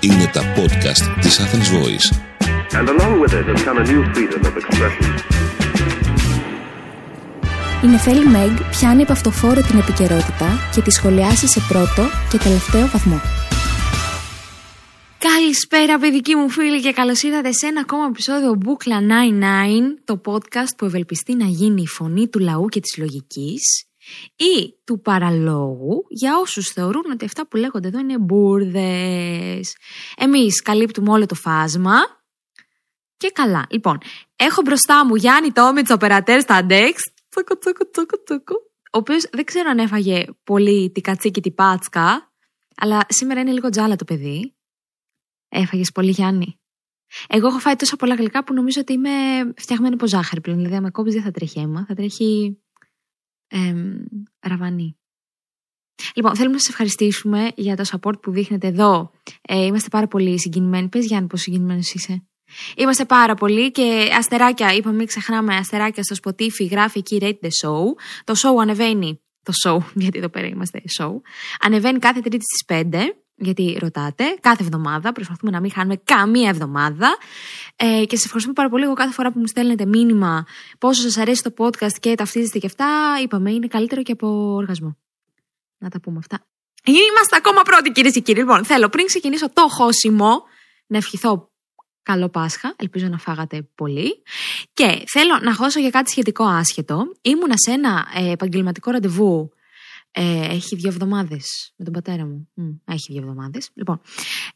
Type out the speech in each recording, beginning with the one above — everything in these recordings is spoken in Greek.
Είναι τα podcast της Athens Voice. And along with it has come a new freedom of expression. Η Νεφέλη Μεγ πιάνει από αυτοφόρο την επικαιρότητα και τη σχολιάσει σε πρώτο και τελευταίο βαθμό. Καλησπέρα παιδική μου φίλη και καλώς ήρθατε σε ένα ακόμα επεισόδιο Μπούκλα 99, το podcast που ευελπιστεί να γίνει η φωνή του λαού και της λογικής ή του παραλόγου για όσους θεωρούν ότι αυτά που λέγονται εδώ είναι μπουρδες. Εμείς καλύπτουμε όλο το φάσμα και καλά. Λοιπόν, έχω μπροστά μου Γιάννη Τόμιτς, οπερατέρ στα Dex, τσοκο, τσοκο, τσοκο, τσοκο, ο οποίος δεν ξέρω αν έφαγε πολύ την κατσίκη την πάτσκα, αλλά σήμερα είναι λίγο τζάλα το παιδί. Έφαγες πολύ Γιάννη. Εγώ έχω φάει τόσα πολλά γλυκά που νομίζω ότι είμαι φτιαγμένη από ζάχαρη πλέον. Δηλαδή, αν κόβεις δεν θα τρέχει αίμα, θα τρέχει εμ, ραβανί. Λοιπόν, θέλουμε να σας ευχαριστήσουμε για το support που δείχνετε εδώ. Ε, είμαστε πάρα πολύ συγκινημένοι. Πες Γιάννη πόσο συγκινημένος είσαι. Είμαστε πάρα πολύ και αστεράκια, είπαμε μην ξεχνάμε αστεράκια στο Spotify, γράφει εκεί Rate the Show. Το show ανεβαίνει, το show, γιατί εδώ πέρα είμαστε show, ανεβαίνει κάθε τρίτη στις 5, γιατί ρωτάτε, κάθε εβδομάδα, προσπαθούμε να μην χάνουμε καμία εβδομάδα ε, και σας ευχαριστούμε πάρα πολύ εγώ κάθε φορά που μου στέλνετε μήνυμα πόσο σας αρέσει το podcast και ταυτίζεστε και αυτά, είπαμε είναι καλύτερο και από οργασμό. Να τα πούμε αυτά. Είμαστε ακόμα πρώτοι κυρίες και κύριοι. Λοιπόν, θέλω πριν ξεκινήσω το χώσιμο να ευχηθώ καλό Πάσχα. Ελπίζω να φάγατε πολύ. Και θέλω να χώσω για κάτι σχετικό άσχετο. Ήμουνα σε ένα ε, επαγγελματικό ραντεβού. Ε, έχει δύο εβδομάδες με τον πατέρα μου. Μμ, έχει δύο εβδομάδες. Λοιπόν,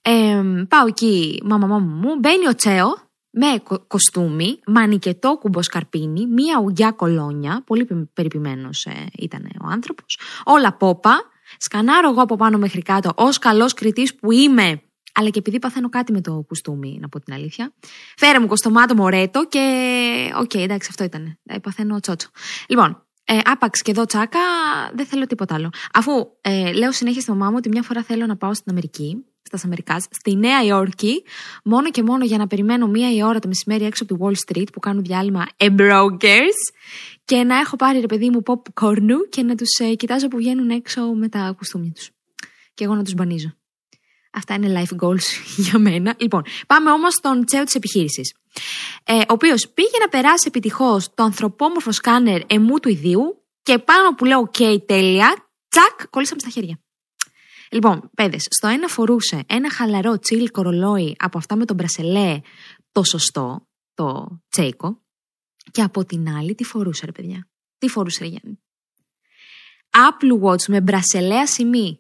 ε, πάω εκεί, μάμα, μάμα μου. Μπαίνει ο Τσέο με κο- κοστούμι, μανικετό κουμποσκαρπίνι, μία ουγιά κολόνια. Πολύ περιποιημένος ε, ήταν ο άνθρωπος. Όλα πόπα. Σκανάρω εγώ από πάνω μέχρι κάτω ως καλός κριτής που είμαι αλλά και επειδή παθαίνω κάτι με το κουστούμι, να πω την αλήθεια. Φέρε μου κοστομάτο μωρέτο και. Οκ, εντάξει, αυτό ήταν. Ε, παθαίνω τσότσο. Λοιπόν, ε, άπαξ και εδώ τσάκα, δεν θέλω τίποτα άλλο. Αφού ε, λέω συνέχεια στη μαμά μου ότι μια φορά θέλω να πάω στην Αμερική, στα Αμερικάς, στη Νέα Υόρκη, μόνο και μόνο για να περιμένω μία η ώρα το μεσημέρι έξω από τη Wall Street που κάνουν διάλειμμα e-brokers και να έχω πάρει ρε παιδί μου popcorn και να τους ε, κοιτάζω που βγαίνουν έξω με τα κουστούμια τους. Και εγώ να τους μπανίζω. Αυτά είναι life goals για μένα. Λοιπόν, πάμε όμως στον τσέο της επιχείρησης. Ε, ο οποίος πήγε να περάσει επιτυχώς το ανθρωπόμορφο σκάνερ εμού του ιδίου και πάνω που λέω OK, τέλεια, τσακ, κολλήσαμε στα χέρια. Λοιπόν, παιδες, στο ένα φορούσε ένα χαλαρό τσίλ κορολόι από αυτά με τον μπρασελέ, το σωστό, το τσέικο, και από την άλλη τι φορούσε, ρε παιδιά; Τι φορούσε, ρε Γιάννη; Apple Watch με μπρασελέα σημεί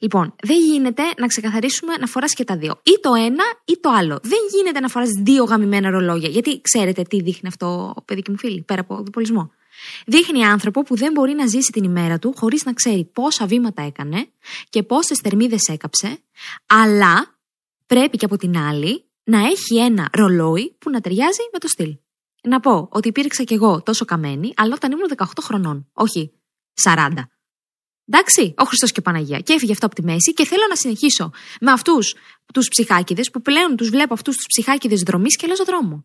Λοιπόν, δεν γίνεται να ξεκαθαρίσουμε να φοράς και τα δύο. Ή το ένα ή το άλλο. Δεν γίνεται να φοράς δύο γαμημένα ρολόγια. Γιατί ξέρετε τι δείχνει αυτό, παιδική μου φίλη, πέρα από διπολισμό. Δείχνει άνθρωπο που δεν μπορεί να ζήσει την ημέρα του χωρίς να ξέρει πόσα βήματα έκανε και πόσες θερμίδες έκαψε, αλλά πρέπει και από την άλλη να έχει ένα ρολόι που να ταιριάζει με το στυλ. Να πω ότι υπήρξα κι εγώ τόσο καμένη, αλλά όταν ήμουν 18 χρονών, όχι 40. Εντάξει, ο Χριστός και η Παναγία. Και έφυγε αυτό από τη μέση και θέλω να συνεχίσω με αυτούς τους ψυχάκιδε που πλέον τους βλέπω αυτούς τους ψυχάκιδε δρομής και λέω δρόμο.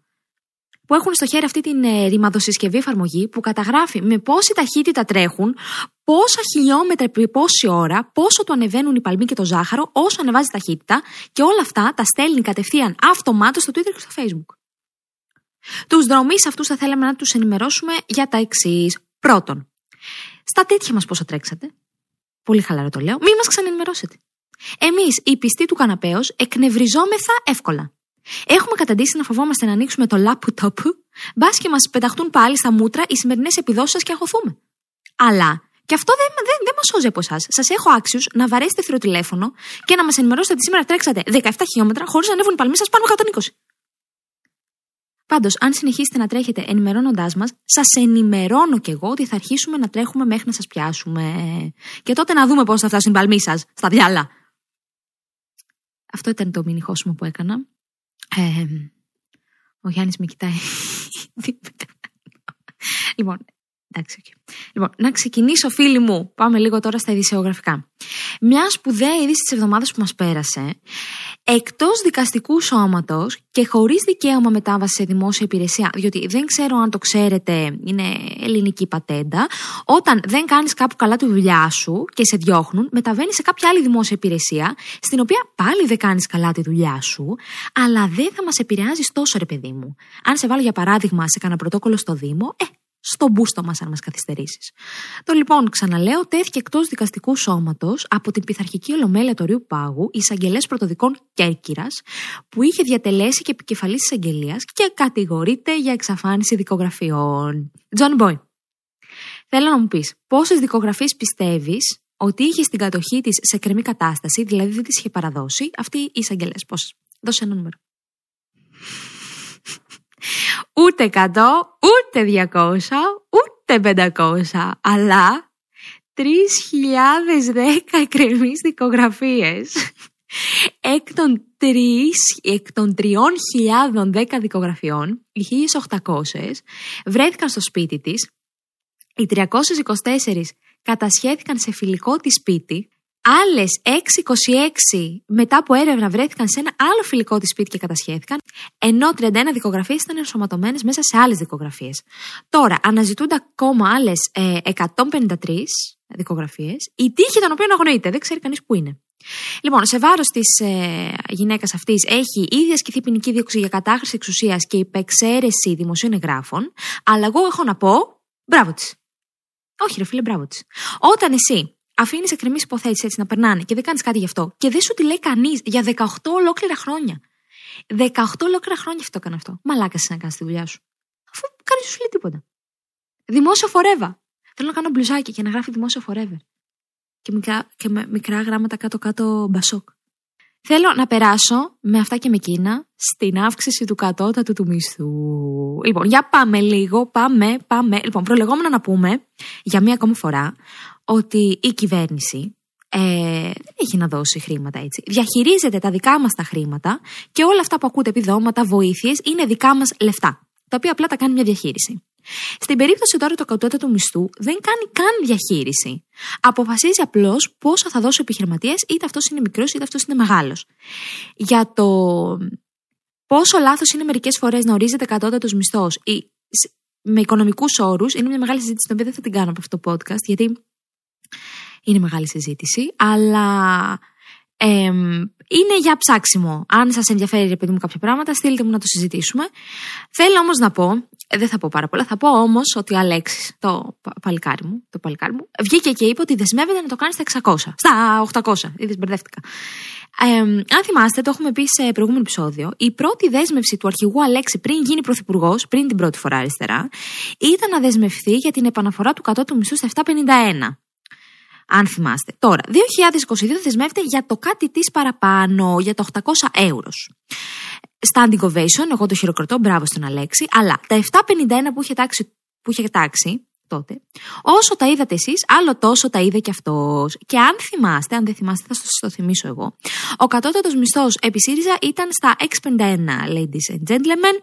Που έχουν στο χέρι αυτή την ε, ρημαδοσυσκευή εφαρμογή που καταγράφει με πόση ταχύτητα τρέχουν, πόσα χιλιόμετρα επί πόση ώρα, πόσο του ανεβαίνουν οι παλμοί και το ζάχαρο, όσο ανεβάζει ταχύτητα και όλα αυτά τα στέλνει κατευθείαν αυτομάτως στο Twitter και στο Facebook. Τους δρομή αυτούς θα θέλαμε να τους ενημερώσουμε για τα εξής. Πρώτον, στα τέτοια μας πόσο τρέξατε. Πολύ χαλαρό το λέω. Μην μας ξανενημερώσετε. Εμείς, οι πιστοί του καναπέως, εκνευριζόμεθα εύκολα. Έχουμε καταντήσει να φοβόμαστε να ανοίξουμε το laptop, μπας και μας πεταχτούν πάλι στα μούτρα οι σημερινές επιδόσεις σας και αγχωθούμε. Αλλά και αυτό δεν, δεν, δεν μας σώζει από εσάς. Σας έχω άξιους να βαρέσετε θηροτηλέφωνο και να μας ενημερώσετε ότι σήμερα τρέξατε 17 χιλιόμετρα χωρίς να ανέβουν οι παλμοί σας πάνω από 120. Πάντως, αν συνεχίσετε να τρέχετε ενημερώνοντάς μας, σας ενημερώνω κι εγώ ότι θα αρχίσουμε να τρέχουμε μέχρι να σας πιάσουμε. Και τότε να δούμε πώς θα φτάσουν οι παλμοί σας στα διάλα. Αυτό ήταν το μήνυ χώσιμο που έκανα. Ε, ο Γιάννης με κοιτάει. λοιπόν, Εντάξει, okay. Λοιπόν, να ξεκινήσω, φίλοι μου. Πάμε λίγο τώρα στα ειδησιογραφικά. Μιας σπουδαία είδησης της εβδομάδας που μας πέρασε, εκτός δικαστικού σώματος και χωρίς δικαίωμα μετάβαση σε δημόσια υπηρεσία, διότι δεν ξέρω αν το ξέρετε, είναι ελληνική πατέντα, όταν δεν κάνεις κάπου καλά τη δουλειά σου και σε διώχνουν, μεταβαίνεις σε κάποια άλλη δημόσια υπηρεσία, στην οποία πάλι δεν κάνεις καλά τη δουλειά σου, αλλά δεν θα μας επηρεάζεις τόσο, ρε παιδί μου. Αν σε βάλω για παράδειγμα σε κανένα πρωτόκολλο στο Δήμο, ε, στο μπούστο μας, αν μας καθυστερήσεις. Το λοιπόν, ξαναλέω, τέθηκε εκτός δικαστικού σώματος από την πειθαρχική ολομέλεια του Αρείου Πάγου εισαγγελέας πρωτοδικών Κέρκυρας, που είχε διατελέσει και επικεφαλής εισαγγελίας και κατηγορείται για εξαφάνιση δικογραφιών. Τζον Μπόι. Θέλω να μου πεις, πόσες δικογραφίες πιστεύεις ότι είχε στην κατοχή της σε εκκρεμή κατάσταση, δηλαδή δεν τις είχε παραδώσει, αυτή η εισαγγελέας. Πόσες; Δώσε ένα νούμερο ούτε 100, ούτε 200, ούτε 500, αλλά 3.010 εκκρεμείς δικογραφίες. Εκ των, 3, εκ των 3.010 δικογραφιών, οι 1.800 βρέθηκαν στο σπίτι της, οι 324 κατασχέθηκαν σε φιλικό της σπίτι, Άλλες 626 μετά από έρευνα βρέθηκαν σε ένα άλλο φιλικό της σπίτι και κατασχέθηκαν, ενώ 31 δικογραφίες ήταν ενσωματωμένες μέσα σε άλλες δικογραφίες. Τώρα, αναζητούνται ακόμα άλλες ε, 153 δικογραφίες, η τύχη των οποίων αγνοείται, δεν ξέρει κανείς που είναι. Λοιπόν, σε βάρος της ε, γυναίκας αυτής έχει ήδη ασκηθεί ποινική δίωξη για κατάχρηση εξουσίας και υπεξαίρεση δημοσίων εγγράφων, αλλά εγώ έχω να πω μπράβο της. Όχι, ρε φίλε, μπράβο της. Όταν εσύ αφήνεις εκκρεμείς υποθέσεις έτσι να περνάνε και δεν κάνεις κάτι γι' αυτό και δεν σου τη λέει κανείς για 18 ολόκληρα χρόνια. 18 ολόκληρα χρόνια αυτό έκανε αυτό. Μαλάκας να κάνεις τη δουλειά σου. Αφού κανείς σου λέει τίποτα. Δημόσιο φορεύα. Θέλω να κάνω μπλουζάκι και να γράφει δημόσιο forever. Και, μικρά, και με μικρά γράμματα κάτω-κάτω μπασόκ. Θέλω να περάσω με αυτά και με εκείνα στην αύξηση του κατώτατου του μισθού. Λοιπόν, για πάμε λίγο, πάμε, πάμε. Λοιπόν, προλεγόμενα να πούμε για μία ακόμη φορά ότι η κυβέρνηση ε, δεν έχει να δώσει χρήματα έτσι. Διαχειρίζεται τα δικά μας τα χρήματα και όλα αυτά που ακούτε επιδόματα, βοήθειες είναι δικά μας λεφτά. Τα οποία απλά τα κάνει μια διαχείριση. Στην περίπτωση τώρα του κατώτατου μισθού δεν κάνει καν διαχείριση. Αποφασίζει απλώς πόσα θα δώσει ο επιχειρηματίας, είτε αυτός είναι μικρός είτε αυτός είναι μεγάλος. Για το πόσο λάθος είναι μερικές φορές να ορίζεται κατώτατος μισθός ή με οικονομικούς όρους, είναι μια μεγάλη συζήτηση, την οποία δεν θα την κάνω από αυτό το podcast, γιατί είναι μεγάλη συζήτηση, αλλά είναι για ψάξιμο. Αν σας ενδιαφέρει, επειδή μου, κάποια πράγματα, στείλτε μου να το συζητήσουμε. Θέλω όμως να πω, δεν θα πω πάρα πολλά, θα πω όμως ότι ο Αλέξης, το παλικάρι μου, το παλικάρι μου, βγήκε και είπε ότι δεσμεύεται να το κάνει στα 600. Στα 800. Είδες, μπερδεύτηκα. Ε, αν θυμάστε, το έχουμε πει σε προηγούμενο επεισόδιο, η πρώτη δέσμευση του αρχηγού Αλέξη πριν γίνει πρωθυπουργός, πριν την πρώτη φορά αριστερά, ήταν να δεσμευθεί για την επαναφορά του κατώτου μισθού στα 751 αν θυμάστε. Τώρα, 2022 δεσμεύεται για το κάτι της παραπάνω, για το 800 ευρώ. Standing ovation, εγώ το χειροκροτώ, μπράβο στον Αλέξη, αλλά τα 751 που είχε τάξει, που είχε τάξει τότε, όσο τα είδατε εσείς, άλλο τόσο τα είδε και αυτός. Και αν θυμάστε, αν δεν θυμάστε, θα σας το θυμίσω εγώ. Ο κατώτατος μισθός επί ΣΥΡΙΖΑ ήταν στα 651, ladies and gentlemen.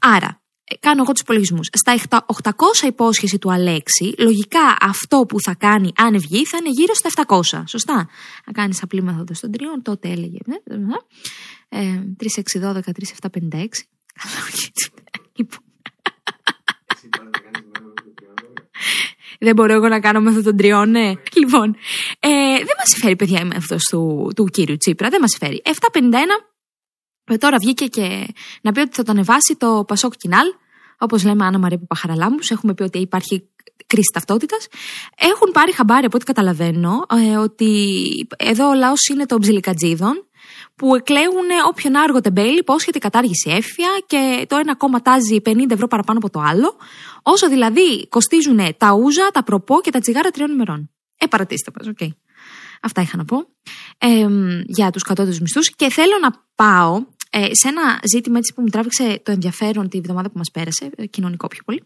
Άρα, ε, κάνω εγώ τους υπολογισμούς. Στα 800 υπόσχεση του Αλέξη, λογικά αυτό που θα κάνει αν βγει θα είναι γύρω στα 700. Σωστά. Να κάνεις απλή μέθοδο των τριών, τότε έλεγε. Ναι, ναι. Ε, 3, 6, 12, 3, 7, 56. Λοιπόν. Δεν μπορώ εγώ να κάνω μέθοδο των τριών, ναι. Λοιπόν, ε, δεν μας φέρει παιδιά η μέθοδος του, του κύριου Τσίπρα. Δεν μας φέρει. 751 ε, τώρα βγήκε και να πει ότι θα το ανεβάσει το Πασόκ Κινάλ. Όπως λέμε, Άννα Μαρία Παπαχαραλάμπου. Έχουμε πει ότι υπάρχει κρίση ταυτότητας. Έχουν πάρει χαμπάρι, από ό,τι καταλαβαίνω, ε, ότι εδώ ο λαός είναι των ψιλικατζίδων που εκλέγουν όποιον άργο τεμπέλη υπόσχεται κατάργηση έφια και το ένα κόμμα τάζει 50 ευρώ παραπάνω από το άλλο, όσο δηλαδή κοστίζουν τα ούζα, τα προπό και τα τσιγάρα τριών ημερών. Ε, παρατήστε μας, OK. Okay. Αυτά είχα να πω ε, για τους κατώτατους μισθούς και θέλω να πάω ε, σε ένα ζήτημα έτσι που μου τράβηξε το ενδιαφέρον τη βδομάδα που μας πέρασε, ε, κοινωνικό πιο πολύ.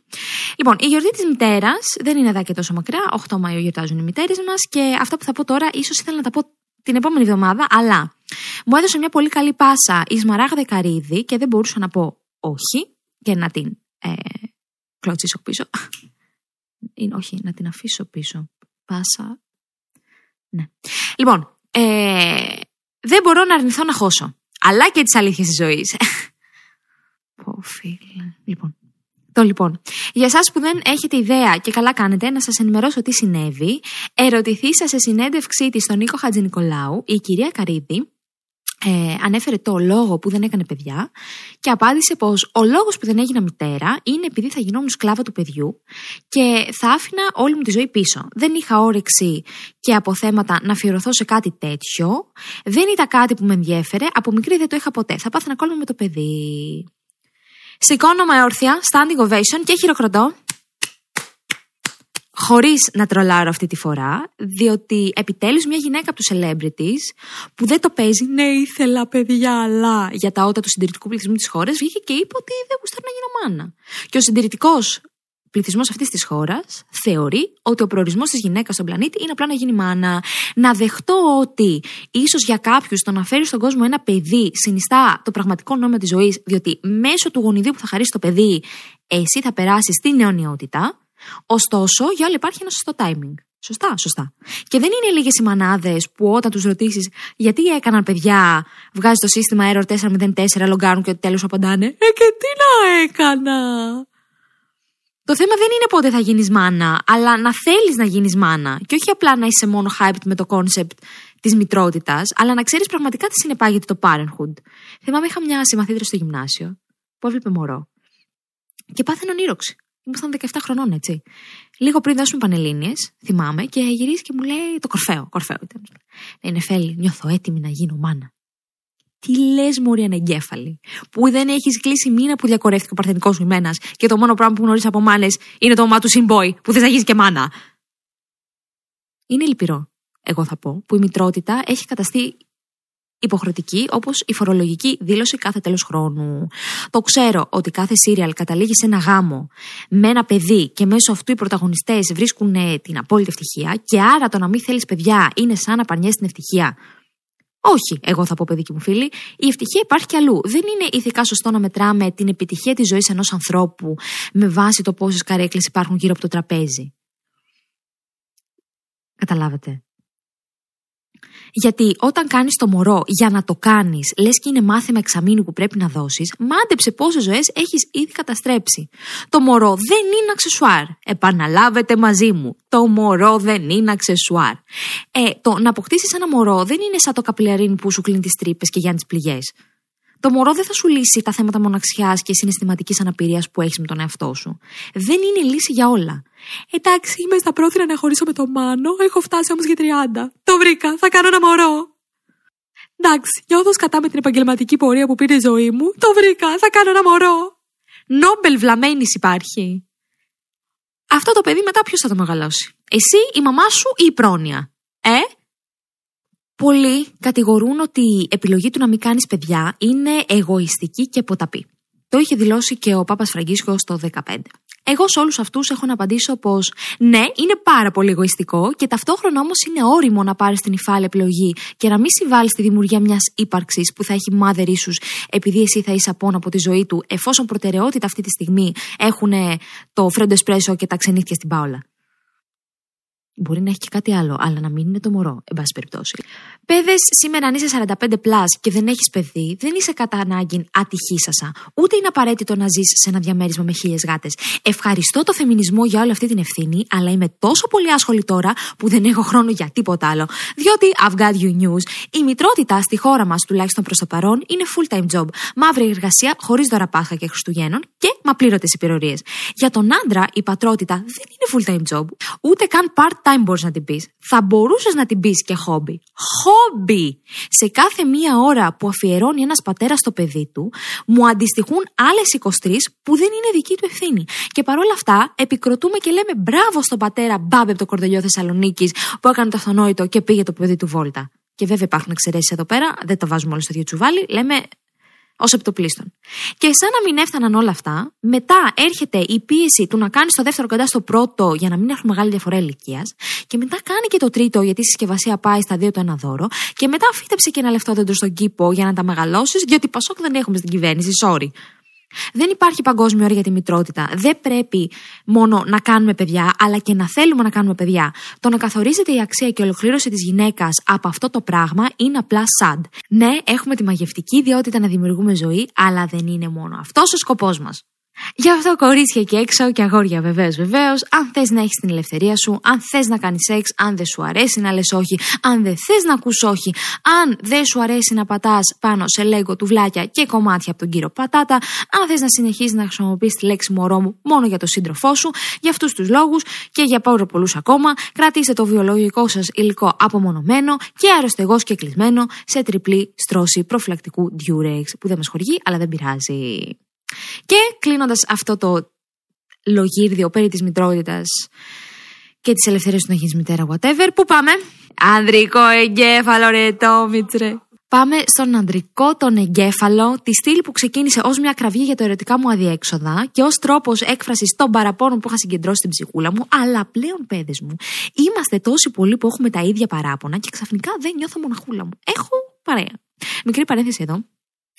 Λοιπόν, η γιορτή της μητέρας δεν είναι εδώ και τόσο μακριά. 8 Μαΐου γιορτάζουν οι μητέρες μας και αυτά που θα πω τώρα, ίσως ήθελα να τα πω την επόμενη εβδομάδα, αλλά μου έδωσε μια πολύ καλή πάσα η Σμαράγδα Καρύδη και δεν μπορούσα να πω όχι και να την ε, κλωτσίσω πίσω. είναι, όχι, να την αφήσω πίσω. Πάσα. Ναι. Λοιπόν, ε, δεν μπορώ να αρνηθώ να χώσω. Αλλά και τις αλήθειες της ζωής. Πω, φίλε. Λοιπόν, το λοιπόν. Για εσάς που δεν έχετε ιδέα και καλά κάνετε, να σας ενημερώσω τι συνέβη. Ερωτηθήσα σε συνέντευξή της στον Νίκο Χατζηνικολάου, η κυρία Καρίδη ε, ανέφερε το λόγο που δεν έκανε παιδιά και απάντησε πως ο λόγος που δεν έγινα μητέρα είναι επειδή θα γινόμουν σκλάβα του παιδιού και θα άφηνα όλη μου τη ζωή πίσω. Δεν είχα όρεξη και αποθέματα να αφιερωθώ σε κάτι τέτοιο. Δεν ήταν κάτι που με ενδιέφερε. Από μικρή δεν το είχα ποτέ. Θα πάθαινα κόλλημα με το παιδί. Σηκώνομαι όρθια, standing ovation και χειροκροτώ. Χωρίς να τρολάρω αυτή τη φορά, διότι επιτέλους μια γυναίκα από τους celebrities που δεν το παίζει, ναι, ήθελα παιδιά, αλλά για τα ότα του συντηρητικού πληθυσμού της χώρας, βγήκε και είπε ότι δεν γουστάρει να γίνω μάνα. Και ο συντηρητικός πληθυσμός αυτής της χώρας θεωρεί ότι ο προορισμός της γυναίκας στον πλανήτη είναι απλά να γίνει μάνα. Να δεχτώ ότι ίσως για κάποιους το να φέρει στον κόσμο ένα παιδί συνιστά το πραγματικό νόημα της ζωής, διότι μέσω του γονιδίου που θα χαρίσει το παιδί, εσύ θα περάσεις στην αιωνιότητα. Ωστόσο, για όλα υπάρχει ένα σωστό timing. Σωστά, σωστά. Και δεν είναι λίγες οι μανάδες που όταν τους ρωτήσεις γιατί έκαναν παιδιά, βγάζει το σύστημα Error 404, λογκάρουν και τέλος απαντάνε Ε, και τι να έκανα; Το θέμα δεν είναι πότε θα γίνεις μάνα, αλλά να θέλεις να γίνεις μάνα. Και όχι απλά να είσαι μόνο hyped με το concept της μητρότητας, αλλά να ξέρεις πραγματικά τι συνεπάγεται το parenthood. Θυμάμαι, είχα μια συμμαθήτρια στο γυμνάσιο που έβλεπε μωρό. Και πάθαινε ονείροξη. Ήμασταν 17 χρονών, έτσι. Λίγο πριν δώσουμε πανελίνε, θυμάμαι, και γυρίζει και μου λέει το κορφαίο. Κορφαίο ήταν. Λέει Νεφέλη, νιώθω έτοιμη να γίνω μάνα. Τι λες, Μωρή ανεγκέφαλη, που δεν έχεις κλείσει μήνα που διακορεύτηκε ο παρθενικός σου ημένα και το μόνο πράγμα που γνωρίζεις από μάνες είναι το όνομά του Συμπόι, που θες να γίνεις και μάνα. Είναι λυπηρό, εγώ θα πω, που η μητρότητα έχει καταστεί υποχρεωτική όπως η φορολογική δήλωση κάθε τέλος χρόνου. Το ξέρω ότι κάθε σύριαλ καταλήγει σε ένα γάμο με ένα παιδί και μέσω αυτού οι πρωταγωνιστές βρίσκουν ε, την απόλυτη ευτυχία και άρα το να μην θέλεις παιδιά είναι σαν να παρνιέσαι την ευτυχία. Όχι, εγώ θα πω, παιδική μου φίλη. Η ευτυχία υπάρχει κι αλλού. Δεν είναι ηθικά σωστό να μετράμε την επιτυχία της ζωής ενός ανθρώπου με βάση το πόσες καρέκλες υπάρχουν γύρω από το τραπέζι. Καταλάβατε. Γιατί όταν κάνεις το μωρό για να το κάνεις, λες και είναι μάθημα εξαμήνου που πρέπει να δώσεις, μάντεψε πόσες ζωές έχεις ήδη καταστρέψει. Το μωρό δεν είναι αξεσουάρ. Επαναλάβετε μαζί μου. Το μωρό δεν είναι αξεσουάρ. Ε, το να αποκτήσεις ένα μωρό δεν είναι σαν το καπιλαρίνι που σου κλείνει τις τρύπες και για τι πληγές. Το μωρό δεν θα σου λύσει τα θέματα μοναξιάς και συναισθηματικής αναπηρίας που έχεις με τον εαυτό σου. Δεν είναι λύση για όλα. Εντάξει, είμαι στα πρόθυρα να χωρίσω με το Μάνο, έχω φτάσει όμως για 30. Το βρήκα, θα κάνω ένα μωρό. Εντάξει, νιώθω κατά με την επαγγελματική πορεία που πήρε η ζωή μου. Το βρήκα, θα κάνω ένα μωρό. Νόμπελ βλαμένη υπάρχει. Αυτό το παιδί μετά ποιος θα το μεγαλώσει; Εσύ, η μαμά σου ή η πρόνοια; Ε, Πολλοί κατηγορούν ότι η επιλογή του να μην κάνεις παιδιά είναι εγωιστική και ποταπή. Το είχε δηλώσει και ο Πάπας Φραγκίσκος το 2015. Εγώ σε όλους αυτούς έχω να απαντήσω πως ναι, είναι πάρα πολύ εγωιστικό και ταυτόχρονα όμως είναι όριμο να πάρεις την υφάλη επιλογή και να μην συμβάλλεις στη δημιουργία μιας ύπαρξης που θα έχει mother issues επειδή εσύ θα είσαι απόν από τη ζωή του, εφόσον προτεραιότητα αυτή τη στιγμή έχουν το φρέντο εσπρέσο και τα ξενύχια στην πάολα. Μπορεί να έχει και κάτι άλλο, αλλά να μην είναι το μωρό, εν πάση περιπτώσει. Πέδε, σήμερα αν είσαι 45 plus και δεν έχεις παιδί, δεν είσαι κατά ανάγκη ατυχήσασα. Ούτε είναι απαραίτητο να ζεις σε ένα διαμέρισμα με χίλιες γάτες. Ευχαριστώ το φεμινισμό για όλη αυτή την ευθύνη, αλλά είμαι τόσο πολύ άσχολη τώρα που δεν έχω χρόνο για τίποτα άλλο. Διότι, I've got you news, η μητρότητα στη χώρα μας, τουλάχιστον προς το παρόν, είναι full time job. Μαύρη εργασία, χωρίς δώρα Πάσχα και Χριστουγέννων και πλήρωτες υπηρορίε. Για τον άντρα, η πατρότητα δεν είναι full time job. Ούτε καν part time μπορείς να την πεις. Θα μπορούσες να την πεις και χόμπι. Χόμπι! Σε κάθε μία ώρα που αφιερώνει ένας πατέρας στο παιδί του, μου αντιστοιχούν άλλες 23 που δεν είναι δική του ευθύνη. Και παρόλα αυτά, επικροτούμε και λέμε μπράβο στον πατέρα Μπάμπε από το κορδελιό Θεσσαλονίκης που έκανε το αυτονόητο και πήγε το παιδί του βόλτα. Και βέβαια υπάρχουν εξαιρέσεις εδώ πέρα, δεν το βάζουμε όλο στο ίδιο τσουβάλι. Λέμε ως επιτοπλίστων. Και σαν να μην έφταναν όλα αυτά, μετά έρχεται η πίεση του να κάνει το δεύτερο κοντά στο πρώτο για να μην έχουν μεγάλη διαφορά ηλικίας, και μετά κάνει και το τρίτο γιατί η συσκευασία πάει στα δύο το ένα δώρο, και μετά φύτεψε και ένα λεφτό δέντρο στον κήπο για να τα μεγαλώσεις, γιατί Πασόκ δεν έχουμε στην κυβέρνηση, sorry. Δεν υπάρχει παγκόσμιο όριο για τη μητρότητα. Δεν πρέπει μόνο να κάνουμε παιδιά, αλλά και να θέλουμε να κάνουμε παιδιά. Το να καθορίζεται η αξία και η ολοκλήρωση της γυναίκας από αυτό το πράγμα είναι απλά sad. Ναι, έχουμε τη μαγευτική ιδιότητα να δημιουργούμε ζωή, αλλά δεν είναι μόνο αυτό ο σκοπός μας. Γι' αυτό κορίτσια και έξω και αγόρια βεβαίως, βεβαίως, αν θες να έχεις την ελευθερία σου, αν θες να κάνεις σεξ, αν δεν σου αρέσει να λες όχι, αν δεν θες να ακούς όχι, αν δεν σου αρέσει να πατάς πάνω σε λέγκο τουβλάκια και κομμάτια από τον κύριο πατάτα, αν θες να συνεχίσεις να χρησιμοποιείς τη λέξη μωρό μου μόνο για το σύντροφό σου, για αυτούς τους λόγους και για πάρα πολλούς ακόμα, κρατήστε το βιολογικό σας υλικό απομονωμένο και αεροστεγό και κλεισμένο σε τριπλή στρώση προφυλακτικού Durex που δεν μας χορηγεί, αλλά δεν πειράζει. Και κλείνοντας αυτό το λογίρδιο περί της μητρότητας και της ελευθερίας του να γίνεις μητέρα, whatever, πού πάμε; Ανδρικό εγκέφαλο, ρε Τόμιτρε. Πάμε στον ανδρικό τον εγκέφαλο, τη στήλη που ξεκίνησε ως μια κραυγή για το ερωτικά μου αδιέξοδα και ως τρόπος έκφρασης των παραπώνων που είχα συγκεντρώσει στην ψυχούλα μου. Αλλά πλέον, παιδες μου, είμαστε τόσοι πολλοί που έχουμε τα ίδια παράπονα και ξαφνικά δεν νιώθω μοναχούλα μου. Έχω παρέα. Μικρή παρένθεση εδώ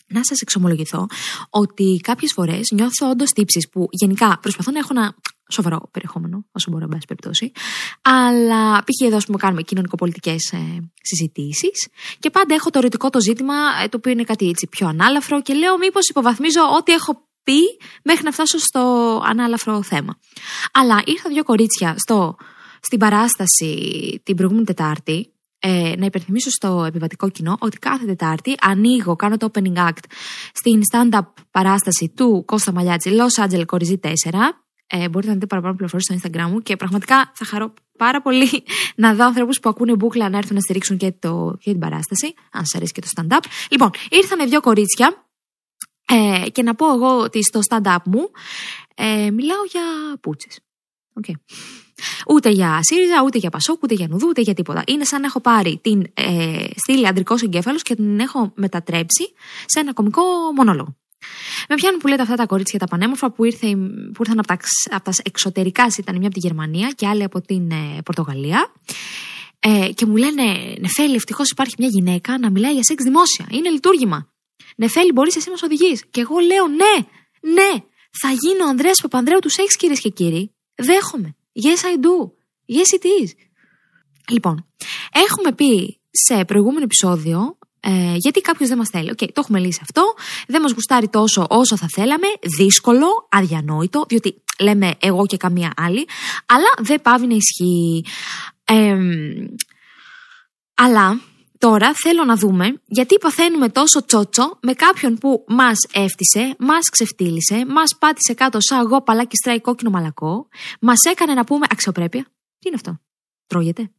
να σας εξομολογηθώ ότι κάποιες φορές νιώθω όντως τύψει που γενικά προσπαθώ να έχω ένα σοβαρό περιεχόμενο, όσο μπορώ, εν πάση περιπτώσει. Αλλά π.χ. εδώ, που κάνουμε κοινωνικοπολιτικές ε, συζητήσεις και πάντα έχω το ερωτικό το ζήτημα, ε, το οποίο είναι κάτι έτσι πιο ανάλαφρο και λέω μήπως υποβαθμίζω ό,τι έχω πει μέχρι να φτάσω στο ανάλαφρο θέμα. Αλλά ήρθα δύο κορίτσια στο, στην παράσταση την προηγούμενη Τετάρτη ε, να υπενθυμίσω στο επιβατικό κοινό ότι κάθε Τετάρτη ανοίγω, κάνω το opening act στην stand-up παράσταση του Κώστα Μαλιάτση Los Angeles Κοριζή 4. Ε, μπορείτε να δείτε παραπάνω πληροφορίες στο Instagram μου και πραγματικά θα χαρώ πάρα πολύ να δω ανθρώπους που ακούνε μπουκλα να έρθουν να στηρίξουν και, το, και την παράσταση, αν σας αρέσει και το stand-up. Λοιπόν, ήρθαν δύο κορίτσια ε, και να πω εγώ ότι στο stand-up μου ε, μιλάω για πούτσες. Okay. Ούτε για ΣΥΡΙΖΑ, ούτε για Πασόκ, ούτε για Νουδού, ούτε για τίποτα. Είναι σαν να έχω πάρει την ε, στήλη αντρικό εγκέφαλο και την έχω μετατρέψει σε ένα κομικό μονόλογο. Με πιάνουν που λέτε αυτά τα κορίτσια τα πανέμορφα που, ήρθε, που ήρθαν από τα, από τα εξωτερικά, ήταν μια από τη Γερμανία και άλλη από την ε, Πορτογαλία. Ε, και μου λένε, Νεφέλη, ευτυχώς υπάρχει μια γυναίκα να μιλάει για σεξ δημόσια. Είναι λειτουργήμα. Νεφέλη, μπορείς εσύ να μας οδηγείς. Και εγώ λέω, ναι, ναι, θα γίνω ο Ανδρέας Παπανδρέου του σεξ, κυρίες και κύριοι. Δέχομαι. Yes, I do. Yes, it is. Λοιπόν, έχουμε πει σε προηγούμενο επεισόδιο ε, γιατί κάποιος δεν μας θέλει. OK, okay, το έχουμε λύσει αυτό. Δεν μας γουστάρει τόσο όσο θα θέλαμε. Δύσκολο, αδιανόητο, διότι λέμε εγώ και καμία άλλη. Αλλά δεν παύει να ισχύει. Ε, αλλά Τώρα θέλω να δούμε γιατί παθαίνουμε τόσο τσότσο με κάποιον που μας έφτυσε, μας ξεφτίλισε, μας πάτησε κάτω σαν εγώ μπαλάκι στράι κόκκινο μαλακό, μας έκανε να πούμε αξιοπρέπεια. Τι είναι αυτό, τρώγεται.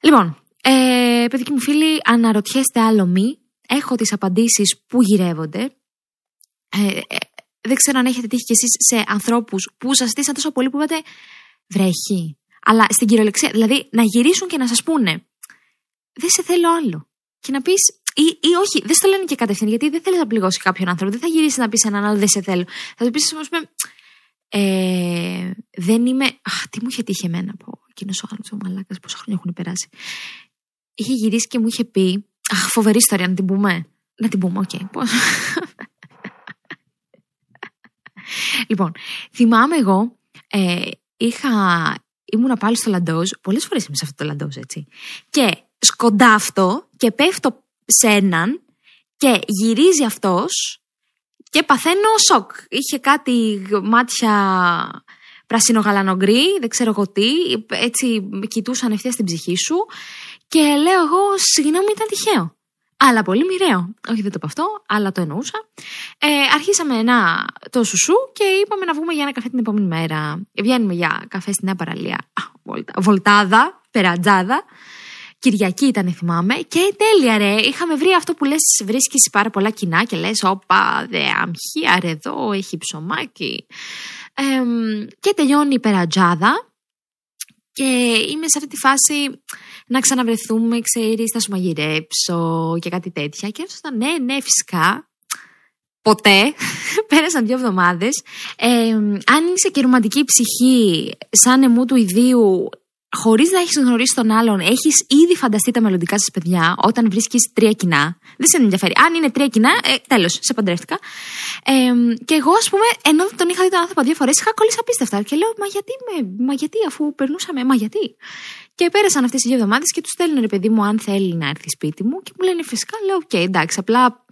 Λοιπόν, ε, παιδικοί μου φίλοι, αναρωτιέστε άλλο μη. Έχω τις απαντήσεις που γυρεύονται. Ε, ε, δεν ξέρω αν έχετε τύχει κι εσείς σε ανθρώπους που σας στήσαν τόσο πολύ που είπατε βρέχει. Αλλά στην κυριολεξία, δηλαδή να γυρίσουν και να σας πούνε δεν σε θέλω άλλο και να πεις. Ή, ή όχι, δεν στο λένε και κατευθείαν, γιατί δεν θέλεις να πληγώσεις κάποιον άνθρωπο. Δεν θα γυρίσεις να πεις έναν άλλο δεν σε θέλω. Θα του πεις, ας πούμε, ε, δεν είμαι. Αχ, τι μου είχε τύχει εμένα από εκείνος ο άλλο ο μαλάκας, πόσα χρόνια έχουν περάσει. Είχε γυρίσει και μου είχε πει. Αχ, φοβερή ιστορία, να την πούμε. Να την πούμε, OK. Okay. λοιπόν, θυμάμαι εγώ, ε, είχα, ήμουνα πάλι στο Λαντόζ, πολλές φορές είμαι σε αυτό το Λαντόζ, έτσι. Και σκοντάφτω και πέφτω σε έναν και γυρίζει αυτός και παθαίνω σοκ. Είχε κάτι μάτια πρασινογαλανογκρί, δεν ξέρω εγώ τι, έτσι κοιτούσαν ευθείας στην ψυχή σου και λέω εγώ, συγγνώμη ήταν τυχαίο. Αλλά πολύ μοιραίο. Όχι, δεν το πω αυτό, αλλά το εννοούσα. Ε, αρχίσαμε να το σουσού και είπαμε να βγούμε για ένα καφέ την επόμενη μέρα. Βγαίνουμε για καφέ στην νέα παραλία. βολτάδα, περατζάδα. Κυριακή ήταν, θυμάμαι. Και τέλεια, ρε. Είχαμε βρει αυτό που λες: βρίσκεις πάρα πολλά κοινά και λες: Όπα, δε αμχία, ρε, εδώ έχει ψωμάκι. Ε, και τελειώνει η περατζάδα. Και είμαι σε αυτή τη φάση να ξαναβρεθούμε, ξέρεις, θα σου μαγειρέψω και κάτι τέτοια. Και έφτασα, ναι, ναι, φυσικά. Ποτέ. Πέρασαν δύο εβδομάδες. Ε, αν είσαι και ρομαντική ψυχή, σαν εμού του ιδίου, χωρίς να έχεις γνωρίσει τον άλλον, έχεις ήδη φανταστεί τα μελλοντικά σας παιδιά όταν βρίσκεις τρία κοινά. Δεν σε ενδιαφέρει. Αν είναι τρία κοινά, ε, τέλος, σε παντρεύτηκα. Ε, και εγώ, ας πούμε, ενώ τον είχα δει τον άνθρωπο δύο φορές, είχα κολλήσει απίστευτα. Και λέω, Μα γιατί, με, μα γιατί αφού περνούσαμε, Μα γιατί. Και πέρασαν αυτές οι δύο εβδομάδες και του στέλνω ρε παιδί μου, αν θέλει να έρθει σπίτι μου. Και μου λέει φυσικά, λέω, OK, okay, εντάξει, απλά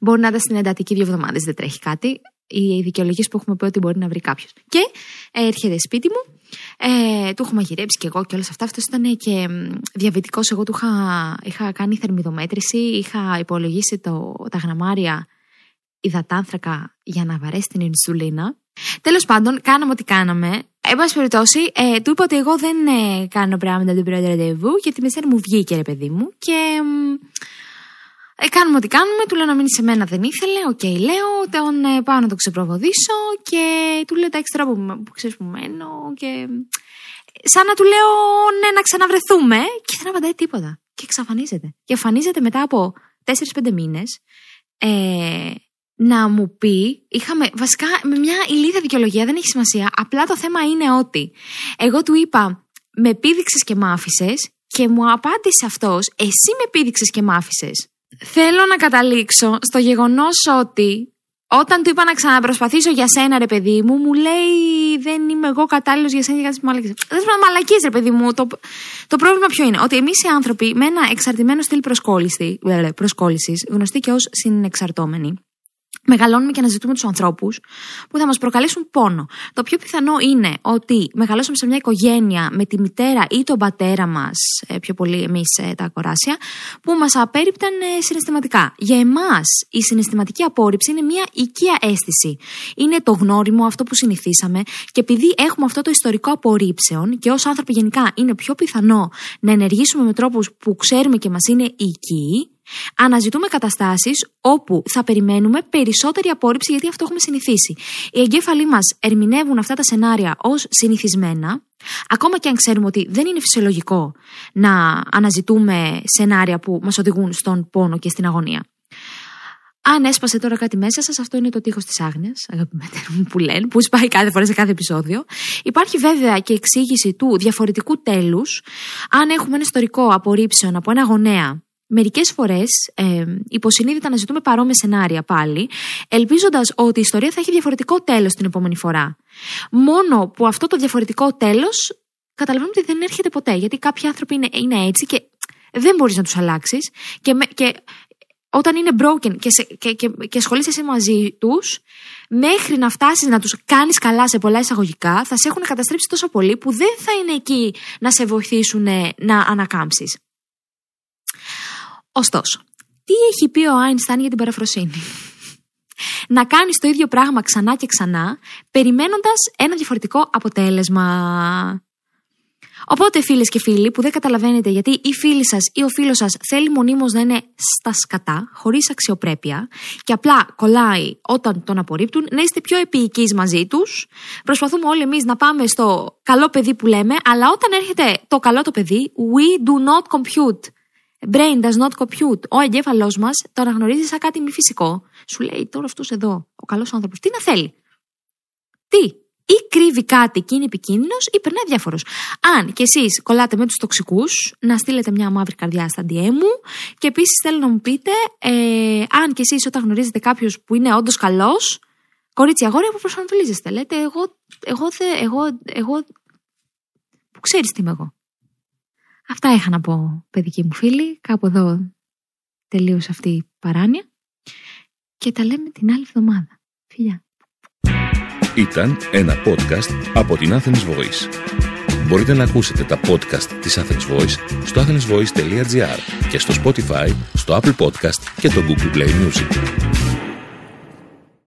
μπορεί να ήταν στην εντατική δύο εβδομάδες, δεν τρέχει κάτι. Οι δικαιολογίες που έχουμε πει ότι μπορεί να βρει κάποιος. Και ε, έρχεται σπίτι μου ε, του έχω μαγειρέψει και εγώ και όλα αυτά. Αυτός ήταν και διαβητικός. Εγώ του είχα, είχα κάνει θερμιδομέτρηση, είχα υπολογίσει το, τα γραμμάρια υδατάνθρακα για να βαρέσει την ινσουλίνα. Τέλος πάντων, κάναμε ό,τι κάναμε. Εν πάση περιπτώσει, ε, του είπα ότι εγώ δεν ε, κάνω πράγματα το πρώτο ραντεβού, γιατί με μου βγήκε ρε παιδί μου. Και ε, κάνουμε ό,τι κάνουμε, του λέω να μείνει σε μένα, δεν ήθελε. OK, okay, λέω, τον ε, πάω να το ξεπροβοδήσω και του λέω τα έξτρα που, που ξέρεις που μένω. Και... Σαν να του λέω ναι, να ξαναβρεθούμε. Και δεν απαντάει τίποτα. Και εξαφανίζεται. Και εμφανίζεται μετά από 4-5 μήνες ε, να μου πει, είχαμε βασικά με μια ηλίθια δικαιολογία, δεν έχει σημασία. Απλά το θέμα είναι ότι εγώ του είπα, με πήδηξες και μ' άφησες και μου απάντησε αυτός, εσύ με πήδηξες και μ' άφησες. Θέλω να καταλήξω στο γεγονός ότι όταν του είπα να ξαναπροσπαθήσω για σένα, ρε παιδί μου, μου λέει δεν είμαι εγώ κατάλληλος για σένα για κάτι μαλακίες. Δεν είμαι μαλακίες, ρε παιδί μου. Το, το πρόβλημα ποιο είναι; Ότι εμείς οι άνθρωποι με ένα εξαρτημένο στυλ προσκόλλησης, γνωστή και ως συνεξαρτώμενοι, μεγαλώνουμε και αναζητούμε τους ανθρώπους που θα μας προκαλέσουν πόνο. Το πιο πιθανό είναι ότι μεγαλώσαμε σε μια οικογένεια με τη μητέρα ή τον πατέρα μας, ε, πιο πολύ εμείς ε, τα κοράσια, που μας απέρριπταν ε, συναισθηματικά. Για εμάς, η συναισθηματική απόρριψη είναι μια οικία αίσθηση. Είναι το γνώριμο, αυτό που συνηθίσαμε, και επειδή έχουμε αυτό το ιστορικό απορρίψεων και ως άνθρωποι γενικά είναι πιο πιθανό να ενεργήσουμε με τρόπους που ξέρουμε και μας είναι οικοί, Αναζητούμε καταστάσεις όπου θα περιμένουμε περισσότερη απόρριψη γιατί αυτό έχουμε συνηθίσει. Οι εγκέφαλοι μας ερμηνεύουν αυτά τα σενάρια ως συνηθισμένα, ακόμα και αν ξέρουμε ότι δεν είναι φυσιολογικό να αναζητούμε σενάρια που μας οδηγούν στον πόνο και στην αγωνία. Αν έσπασε τώρα κάτι μέσα σας, αυτό είναι το τείχος της άγνοιας, αγαπημένοι μου που λένε, που σπάει κάθε φορά σε κάθε επεισόδιο. Υπάρχει βέβαια και εξήγηση του διαφορετικού τέλους. Αν έχουμε ένα ιστορικό απορρίψεων από ένα γονέα Μερικές φορές ε, υποσυνείδητα να ζητούμε παρόμοια σενάρια πάλι, ελπίζοντας ότι η ιστορία θα έχει διαφορετικό τέλος την επόμενη φορά. Μόνο που αυτό το διαφορετικό τέλος καταλαβαίνουμε ότι δεν έρχεται ποτέ. Γιατί κάποιοι άνθρωποι είναι, είναι έτσι και δεν μπορείς να τους αλλάξεις. Και, και όταν είναι broken και, σε, και, και, και ασχολείσαι εσύ μαζί τους, μέχρι να φτάσεις να τους κάνεις καλά σε πολλά εισαγωγικά, θα σε έχουν καταστρέψει τόσο πολύ που δεν θα είναι εκεί να σε βοηθήσουν να ανακάμψεις. Ωστόσο, τι έχει πει ο Άινσταν για την παραφροσύνη; να κάνεις το ίδιο πράγμα ξανά και ξανά, περιμένοντας ένα διαφορετικό αποτέλεσμα. Οπότε, φίλες και φίλοι, που δεν καταλαβαίνετε γιατί η φίλη σας ή ο φίλος σας θέλει μονίμως να είναι στα σκατά, χωρίς αξιοπρέπεια, και απλά κολλάει όταν τον απορρίπτουν, να είστε πιο επίοικείς μαζί τους. Προσπαθούμε όλοι εμείς να πάμε στο καλό παιδί που λέμε, αλλά όταν έρχεται το καλό το παιδί, we do not compute. Brain does not compute. Ο εγκέφαλός μας το αναγνωρίζει σαν κάτι μη φυσικό. Σου λέει τώρα αυτός εδώ, ο καλός άνθρωπος, τι να θέλει; Τι, ή κρύβει κάτι και είναι επικίνδυνος ή περνάει διάφορος. Αν και εσείς κολλάτε με τους τοξικούς, να στείλετε μια μαύρη καρδιά στα DM μου. Και επίσης θέλω να μου πείτε, ε, αν και εσείς όταν γνωρίζετε κάποιος που είναι όντως καλός, κορίτσι αγόρια που προσανατολίζεστε. Λέτε, εγώ, εγώ, εγώ, εγώ, που ξέρεις τι είμαι εγώ. Αυτά είχα να πω, παιδική μου φίλη. Κάπου εδώ τελείωσε αυτή η παράνοια. Και τα λέμε την άλλη εβδομάδα. Φιλιά. Ήταν ένα podcast από την Athens Voice. Μπορείτε να ακούσετε τα podcast της Athens Voice στο athensvoice.gr και στο Spotify, στο Apple Podcast και το Google Play Music.